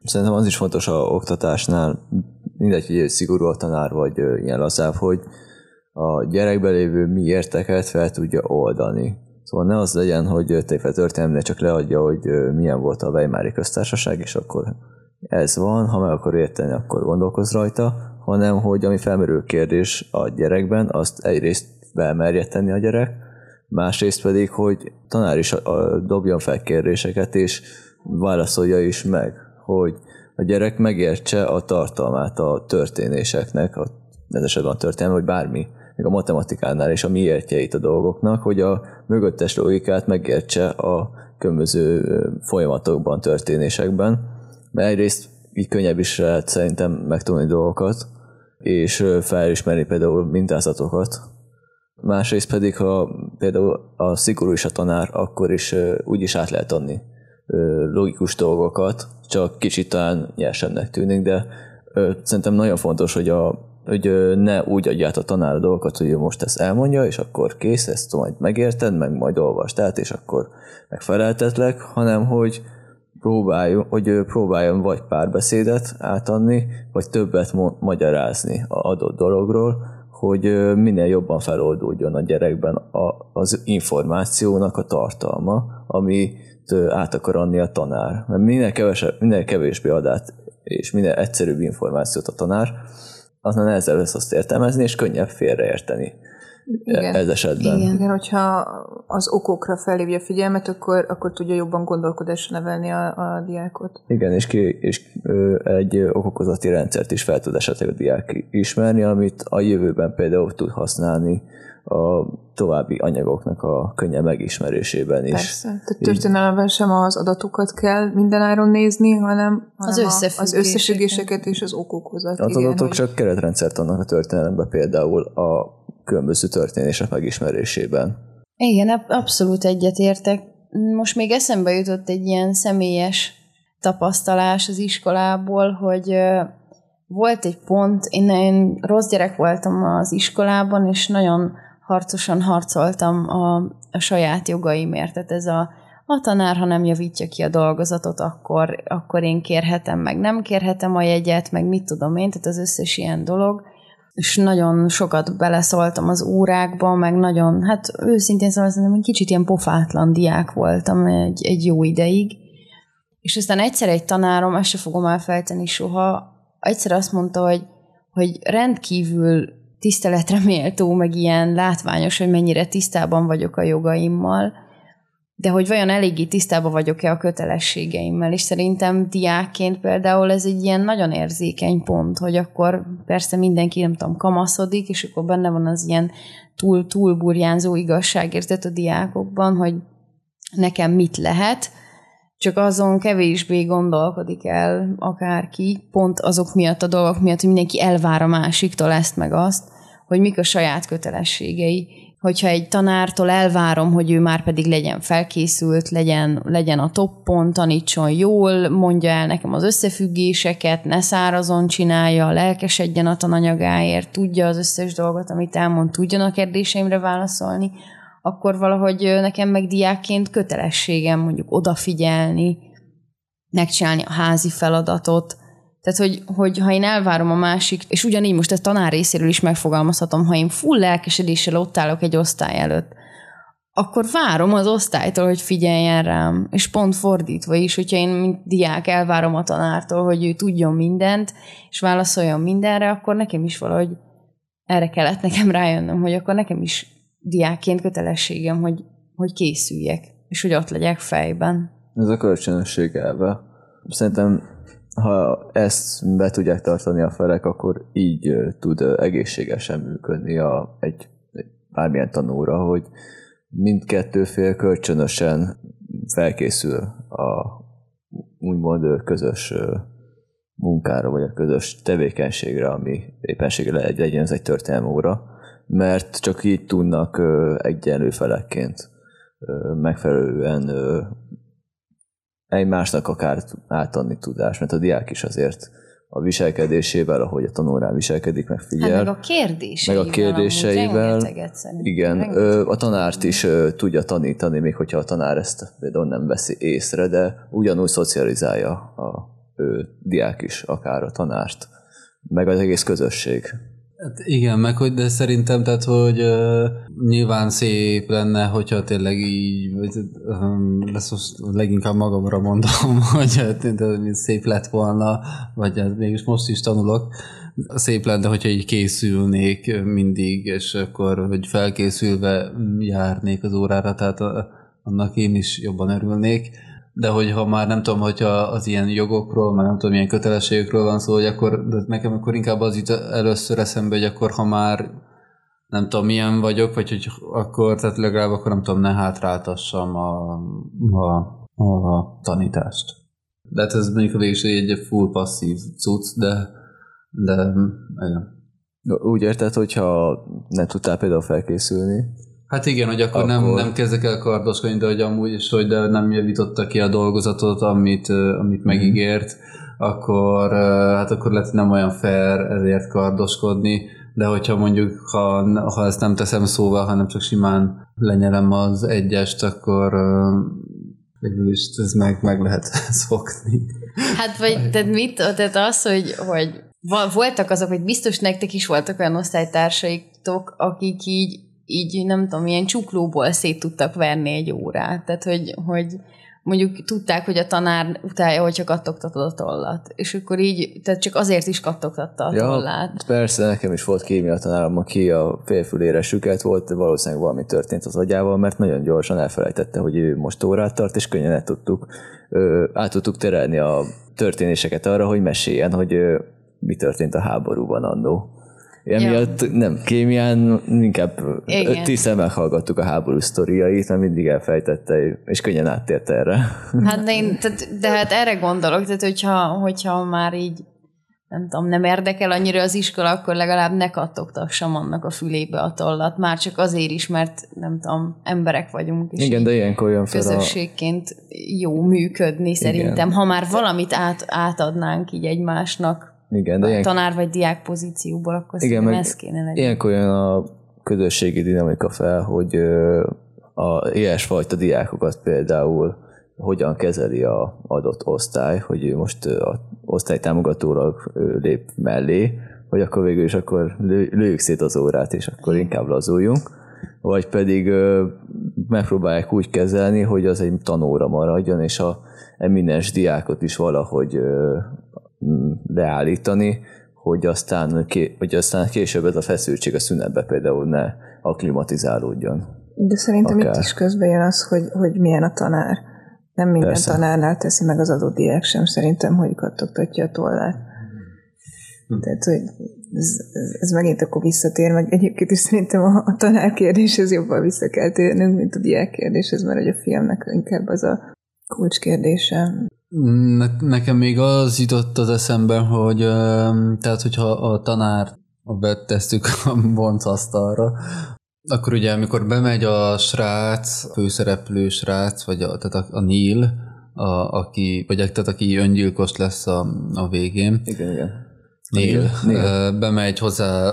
Szerintem az is fontos a oktatásnál, mindegy, hogy szigorú a tanár, vagy ilyen lazább, hogy a gyerekbe lévő mi érteket fel tudja oldani. Szóval ne az legyen, hogy tényleg történelmére csak leadja, hogy milyen volt a Weimári köztársaság, és akkor ez van, ha meg akar érteni, akkor gondolkoz rajta, hanem hogy ami felmerül kérdés a gyerekben, azt egyrészt bemerje tenni a gyerek, másrészt pedig, hogy tanár is dobjon fel kérdéseket, és válaszolja is meg, hogy a gyerek megértse a tartalmát a történéseknek, a, ez esetben a történelme, vagy bármi, még a matematikánál és a miértjeit a dolgoknak, hogy a mögöttes logikát megértse a különböző folyamatokban, történésekben. Mert egyrészt így könnyebb is lehet szerintem megtudni dolgokat, és felismerni például mintázatokat. Másrészt pedig, ha például a szigorú is a tanár, akkor is úgy is át lehet adni logikus dolgokat, csak kicsit talán nyersennek tűnik, de szerintem nagyon fontos, hogy, a, hogy ne úgy adja át a tanár a dolgokat, hogy ő most ezt elmondja, és akkor kész, ezt majd megérted, meg majd olvast át, és akkor megfeleltetlek, hanem hogy próbáljon, hogy próbáljon vagy párbeszédet átadni, vagy többet magyarázni a adott dologról, hogy minél jobban feloldódjon a gyerekben a, az információnak a tartalma, ami át akar adni a tanár. Mert minél, kevesebb, minél kevésbé ad át, és minél egyszerűbb információt a tanár, aztán nehezebb lesz azt értelmezni, és könnyebb félreérteni. Igen. ez esetben. Igen. Igen, hogyha az okokra felhívja a figyelmet, akkor, akkor tudja jobban gondolkodásra nevelni a, a diákot. Igen, és, ki, és egy okokozati rendszert is fel tud esetleg a diák ismerni, amit a jövőben például tud használni a további anyagoknak a könnyen megismerésében is. Persze. Tehát történelemben sem az adatokat kell mindenáron nézni, hanem, hanem az, összefüggéseket. az összefüggéseket és az okokokat. Az igen, adatok hogy... csak keretrendszert adnak a történelemben, például a különböző történések megismerésében. Igen, abszolút egyetértek. Most még eszembe jutott egy ilyen személyes tapasztalás az iskolából, hogy volt egy pont, én, én rossz gyerek voltam az iskolában, és nagyon harcosan harcoltam a, a saját jogaimért. Tehát ez a, a tanár, ha nem javítja ki a dolgozatot, akkor, akkor én kérhetem, meg nem kérhetem a jegyet, meg mit tudom én, tehát az összes ilyen dolog. És nagyon sokat beleszóltam az órákba, meg nagyon, hát őszintén szóval szerintem egy kicsit ilyen pofátlan diák voltam egy, egy jó ideig. És aztán egyszer egy tanárom, ezt se fogom elfelejteni soha, egyszer azt mondta, hogy, hogy rendkívül tiszteletre méltó, meg ilyen látványos, hogy mennyire tisztában vagyok a jogaimmal, de hogy vajon eléggé tisztában vagyok-e a kötelességeimmel, és szerintem diákként például ez egy ilyen nagyon érzékeny pont, hogy akkor persze mindenki, nem tudom, kamaszodik, és akkor benne van az ilyen túl, túlburjánzó igazságérzet a diákokban, hogy nekem mit lehet, csak azon kevésbé gondolkodik el akárki, pont azok miatt a dolgok miatt, hogy mindenki elvár a másiktól ezt meg azt, hogy mik a saját kötelességei. Hogyha egy tanártól elvárom, hogy ő már pedig legyen felkészült, legyen, legyen a toppon, tanítson jól, mondja el nekem az összefüggéseket, ne szárazon csinálja, lelkesedjen a tananyagáért, tudja az összes dolgot, amit elmond, tudjon a kérdéseimre válaszolni, akkor valahogy nekem meg diákként kötelességem mondjuk odafigyelni, megcsinálni a házi feladatot, tehát, hogy, hogy ha én elvárom a másik, és ugyanígy most a tanár részéről is megfogalmazhatom, ha én full lelkesedéssel ott állok egy osztály előtt, akkor várom az osztálytól, hogy figyeljen rám. És pont fordítva is, hogyha én, mint diák, elvárom a tanártól, hogy ő tudjon mindent, és válaszoljon mindenre, akkor nekem is valahogy erre kellett nekem rájönnöm, hogy akkor nekem is diákként kötelességem, hogy, hogy készüljek, és hogy ott legyek fejben. Ez a kölcsönösség elve. Szerintem, ha ezt be tudják tartani a felek, akkor így tud egészségesen működni a, egy, egy bármilyen tanóra, hogy mindkettő fél kölcsönösen felkészül a úgymond közös munkára, vagy a közös tevékenységre, ami éppenséggel legyen ez egy történelmi óra mert csak így tudnak egyenlő felekként megfelelően egymásnak akár átadni tudást, mert a diák is azért a viselkedésével, ahogy a tanórán viselkedik, meg figyel. Hát meg a kérdéseivel. Meg a kérdéseivel. Igen, a tanárt is tudja tanítani, még hogyha a tanár ezt például nem veszi észre, de ugyanúgy szocializálja a ő, diák is, akár a tanárt, meg az egész közösség. Hát igen, meg hogy, de szerintem, tehát, hogy uh, nyilván szép lenne, hogyha tényleg így, vagy, lesz most leginkább magamra mondom, hogy hát, szép lett volna, vagy hát mégis most is tanulok, szép lenne, hogyha így készülnék mindig, és akkor, hogy felkészülve járnék az órára, tehát annak én is jobban örülnék de hogyha már nem tudom, hogyha az ilyen jogokról, már nem tudom, milyen kötelességekről van szó, hogy akkor, de nekem akkor inkább az itt először eszembe, hogy akkor ha már nem tudom, milyen vagyok, vagy hogy akkor, tehát legalább akkor nem tudom, ne hátráltassam a, a, a tanítást. De hát ez mondjuk a végső egy full passzív cucc, de, de igen. Úgy érted, hogyha nem tudtál például felkészülni, Hát igen, hogy akkor, akkor... Nem, nem kezdek el kardoskodni, de hogy amúgy is, hogy de nem javította ki a dolgozatot, amit, amit mhm. megígért, akkor, hát akkor lehet, nem olyan fair ezért kardoskodni, de hogyha mondjuk, ha, ha ezt nem teszem szóval, hanem csak simán lenyelem az egyest, akkor végül is ez meg, meg lehet szokni. Hát vagy, tehát mit, tehát az, hogy, hogy voltak azok, hogy biztos nektek is voltak olyan osztálytársaitok, akik így így nem tudom, ilyen csuklóból szét tudtak verni egy órát. Tehát, hogy, hogy mondjuk tudták, hogy a tanár utálja, hogyha kattogtatod a tollat. És akkor így, tehát csak azért is kattogtatta a ja, tollát. Persze, nekem is volt kémia tanárom, aki a félfülére süket volt, valószínűleg valami történt az agyával, mert nagyon gyorsan elfelejtette, hogy ő most órát tart, és könnyen el tudtuk, ö, át tudtuk terelni a történéseket arra, hogy meséljen, hogy ö, mi történt a háborúban annó. Emiatt ja. nem, kémián inkább tiszen meghallgattuk a háború sztoriait, mert mindig elfejtette, és könnyen áttért erre. Hát de, én, tehát, de hát erre gondolok, tehát hogyha, hogyha már így nem tudom, nem érdekel annyira az iskola, akkor legalább ne kattogtassam annak a fülébe a tollat. Már csak azért is, mert nem tudom, emberek vagyunk. És Igen, de ilyenkor jön fel Közösségként a... jó működni szerintem. Igen. Ha már valamit át, átadnánk így egymásnak, igen, de ilyen... tanár vagy diák pozícióból, akkor Igen, meg ez kéne legyen. Ilyenkor jön a közösségi dinamika fel, hogy a ilyesfajta diákokat például hogyan kezeli a adott osztály, hogy ő most a osztálytámogatólag lép mellé, hogy akkor végül is akkor lőjük szét az órát, és akkor inkább lazuljunk, vagy pedig megpróbálják úgy kezelni, hogy az egy tanóra maradjon, és a eminens diákot is valahogy leállítani, hogy aztán, hogy aztán később ez a feszültség a szünetbe például ne akklimatizálódjon. De szerintem Akár. itt is közben jön az, hogy, hogy milyen a tanár. Nem minden Persze. tanárnál teszi meg az adott diák sem szerintem, hogy kattogtatja a tollát. Hm. Tehát, hogy ez, ez megint akkor visszatér, meg egyébként is szerintem a, a tanár kérdéshez jobban vissza kell térnünk, mint a diák kérdéshez, mert hogy a filmnek inkább az a kulcskérdése. Ne, nekem még az jutott az eszembe, hogy tehát, hogyha a tanár betesszük a boncasztalra, akkor ugye, amikor bemegy a srác, a főszereplő srác, vagy a, tehát a, a Neil, a, aki, vagy tehát aki öngyilkos lesz a, a végén. Igen, igen. Neil, Neil. bemegy hozzá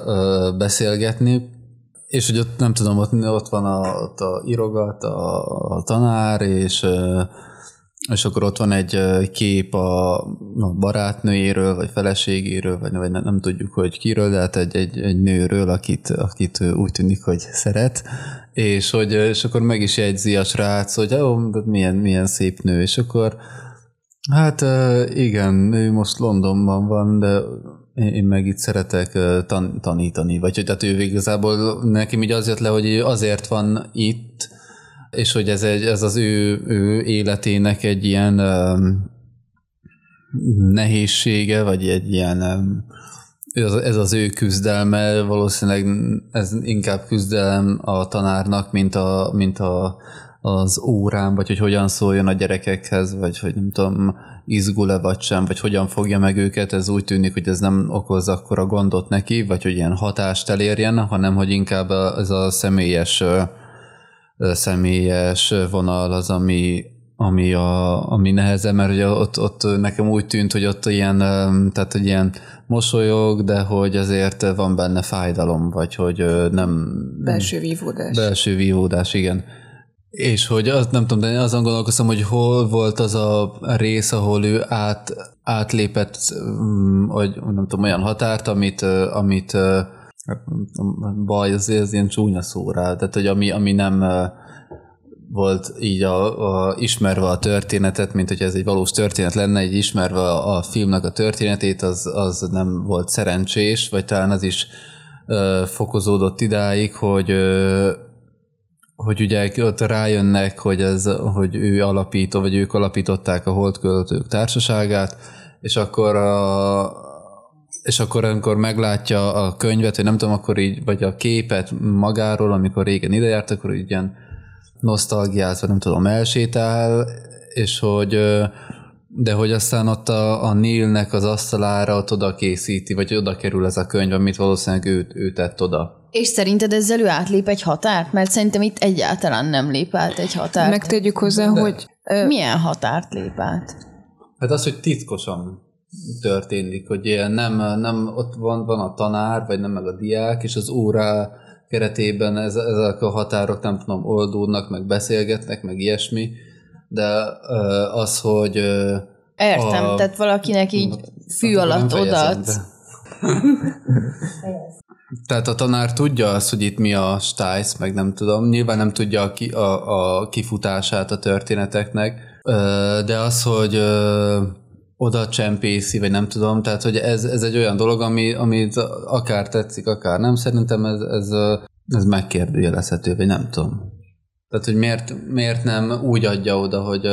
beszélgetni, és hogy ott nem tudom, ott, ott van a, ott a irogat, a, a tanár, és és akkor ott van egy kép a, a barátnőjéről, vagy feleségéről, vagy, vagy nem, tudjuk, hogy kiről, de hát egy, egy, egy nőről, akit, akit úgy tűnik, hogy szeret, és, hogy, és akkor meg is jegyzi a srác, hogy ó, milyen, milyen szép nő, és akkor hát igen, ő most Londonban van, de én meg itt szeretek tan- tanítani, vagy hogy hát ő igazából nekem így az jött le, hogy azért van itt, és hogy ez, egy, ez az ő, ő életének egy ilyen um, nehézsége, vagy egy ilyen um, ez az ő küzdelme, valószínűleg ez inkább küzdelem a tanárnak, mint, a, mint a, az órán, vagy hogy hogyan szóljon a gyerekekhez, vagy hogy nem tudom, izgul-e vagy sem, vagy hogyan fogja meg őket, ez úgy tűnik, hogy ez nem okoz akkor a gondot neki, vagy hogy ilyen hatást elérjen, hanem hogy inkább ez a személyes személyes vonal az, ami, ami, a, ami nehezebb, mert ugye ott, ott nekem úgy tűnt, hogy ott ilyen, tehát hogy ilyen mosolyog, de hogy azért van benne fájdalom, vagy hogy nem... Belső vívódás. Belső vívódás, igen. És hogy azt nem tudom, de azon gondolkoztam, hogy hol volt az a rész, ahol ő át, átlépett, vagy nem tudom, olyan határt, amit, amit Hát, baj, az, az ilyen csúnya szó rá. Tehát, hogy ami, ami nem volt így a, a, ismerve a történetet, mint hogy ez egy valós történet lenne, egy ismerve a, a filmnek a történetét, az, az nem volt szerencsés, vagy talán az is ö, fokozódott idáig, hogy ö, hogy ugye ott rájönnek, hogy, ez, hogy ő alapító, vagy ők alapították a holdköltők társaságát, és akkor a, és akkor, amikor meglátja a könyvet, vagy nem tudom, akkor így, vagy a képet magáról, amikor régen ide járt, akkor így ilyen nosztalgiát, vagy nem tudom, elsétál, és hogy de hogy aztán ott a, a Neilnek az asztalára ott oda készíti, vagy oda kerül ez a könyv, amit valószínűleg ő, ő tett oda. És szerinted ezzel ő átlép egy határt? Mert szerintem itt egyáltalán nem lép át egy határt. Megtegyük hozzá, de. hogy... Ö... Milyen határt lép át? Hát az, hogy titkosan történik, hogy ilyen nem, nem ott van, van a tanár, vagy nem meg a diák, és az óra keretében ez, ezek a határok nem tudom, oldódnak, meg beszélgetnek, meg ilyesmi, de az, hogy Értem, a, tehát valakinek így fű alatt odaad. Tehát a tanár tudja azt, hogy itt mi a stájsz, meg nem tudom. Nyilván nem tudja a, ki, a, a kifutását a történeteknek, de az, hogy oda csempészi, vagy nem tudom, tehát hogy ez, ez egy olyan dolog, ami, amit akár tetszik, akár nem, szerintem ez, ez, ez megkérdőjelezhető, vagy nem tudom. Tehát, hogy miért, miért nem úgy adja oda, hogy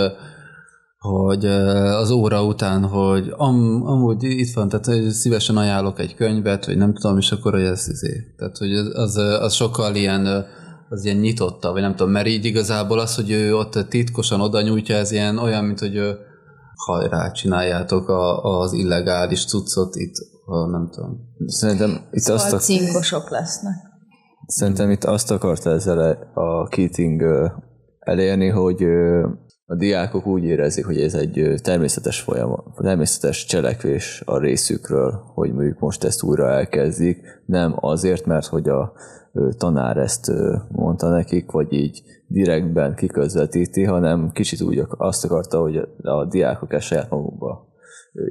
hogy az óra után, hogy am, amúgy itt van, tehát hogy szívesen ajánlok egy könyvet, vagy nem tudom, és akkor hogy ez izé. Tehát, hogy az, az sokkal ilyen az ilyen nyitotta, vagy nem tudom, mert így igazából az, hogy ő ott titkosan oda nyújtja, ez ilyen olyan, mint hogy ő hajrá, csináljátok a, az illegális cuccot itt, a, nem tudom. Szerintem itt szóval azt a... cinkosok lesznek. Szerintem itt azt akarta ezzel a Keating elérni, hogy a diákok úgy érezik, hogy ez egy természetes folyamat, természetes cselekvés a részükről, hogy mondjuk most ezt újra elkezdik, nem azért, mert hogy a tanár ezt mondta nekik, vagy így direktben kiközvetíti, hanem kicsit úgy azt akarta, hogy a diákok ezt saját magukba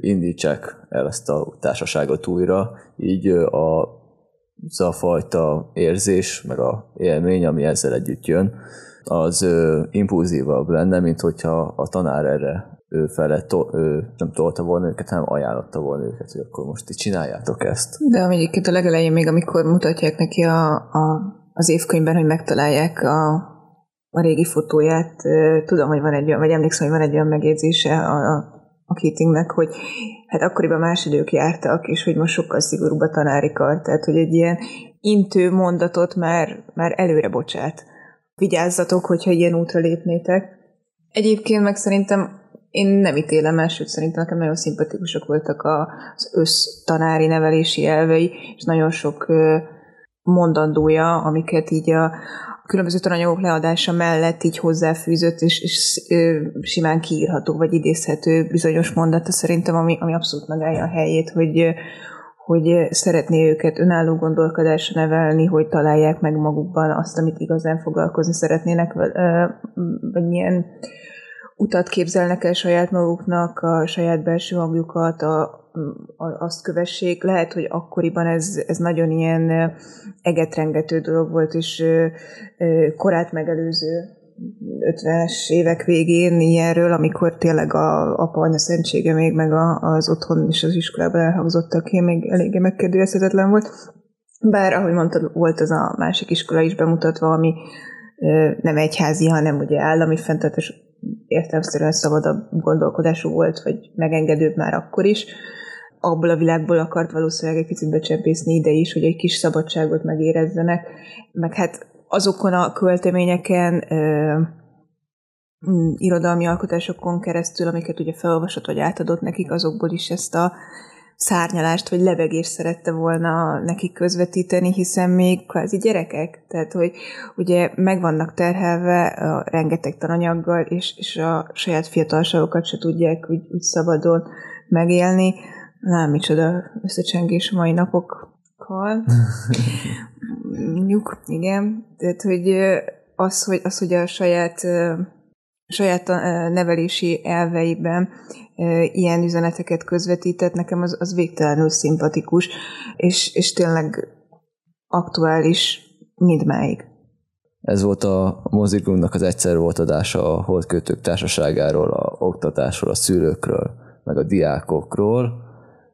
indítsák el ezt a társaságot újra, így a, az a fajta érzés, meg a élmény, ami ezzel együtt jön, az impulzívabb lenne, mint hogyha a tanár erre ő felett to, ő nem tolta volna őket, hanem ajánlotta volna őket, hogy akkor most itt csináljátok ezt. De egyébként a legelején még, amikor mutatják neki a, a, az évkönyvben, hogy megtalálják a, a régi fotóját, tudom, hogy van egy olyan, vagy emlékszem, hogy van egy olyan megjegyzése a, a, a Keatingnek, hogy hát akkoriban más idők jártak, és hogy most sokkal szigorúbb a tanári kar, tehát hogy egy ilyen intő mondatot már, már előre bocsát. Vigyázzatok, hogyha ilyen útra lépnétek. Egyébként meg szerintem én nem ítélem el, sőt szerintem nekem nagyon szimpatikusak voltak az össztanári nevelési elvei, és nagyon sok mondandója, amiket így a különböző tananyagok leadása mellett így hozzáfűzött, és, és simán kiírható, vagy idézhető bizonyos mondata szerintem, ami, ami abszolút megállja a helyét, hogy, hogy szeretné őket önálló gondolkodásra nevelni, hogy találják meg magukban azt, amit igazán foglalkozni szeretnének, vagy milyen utat képzelnek el saját maguknak, a saját belső hangjukat, a, azt kövessék. Lehet, hogy akkoriban ez, ez nagyon ilyen egetrengető dolog volt, és korát megelőző 50-es évek végén ilyenről, amikor tényleg a apa anya szentsége még, meg a, az otthon és az iskolában elhangzottak, én még eléggé megkérdőjelezhetetlen volt. Bár, ahogy mondtad, volt az a másik iskola is bemutatva, ami nem egyházi, hanem ugye állami fenntartás értelmszerűen szabadabb gondolkodású volt, vagy megengedőbb már akkor is. Abból a világból akart valószínűleg egy picit becsempészni ide is, hogy egy kis szabadságot megérezzenek, meg hát azokon a költeményeken, ö, irodalmi alkotásokon keresztül, amiket ugye felolvasott vagy átadott nekik, azokból is ezt a szárnyalást vagy levegést szerette volna nekik közvetíteni, hiszen még kvázi gyerekek, tehát hogy ugye meg vannak terhelve a rengeteg tananyaggal, és, és a saját fiatalságokat se tudják úgy, úgy szabadon megélni. Lám, micsoda összecsengés mai napokkal. Nyug, igen. Tehát, hogy az, hogy, az, hogy a saját saját nevelési elveiben ilyen üzeneteket közvetített, nekem az, az végtelenül szimpatikus, és, és tényleg aktuális mindmáig. Ez volt a mozigunknak az egyszer volt adása a holdkötők társaságáról, a oktatásról, a szülőkről, meg a diákokról.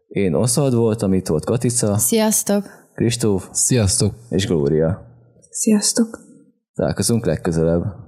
Én Oszald voltam, itt volt Katica, Sziasztok! Kristóf Sziasztok! és Glória. Sziasztok! Találkozunk legközelebb.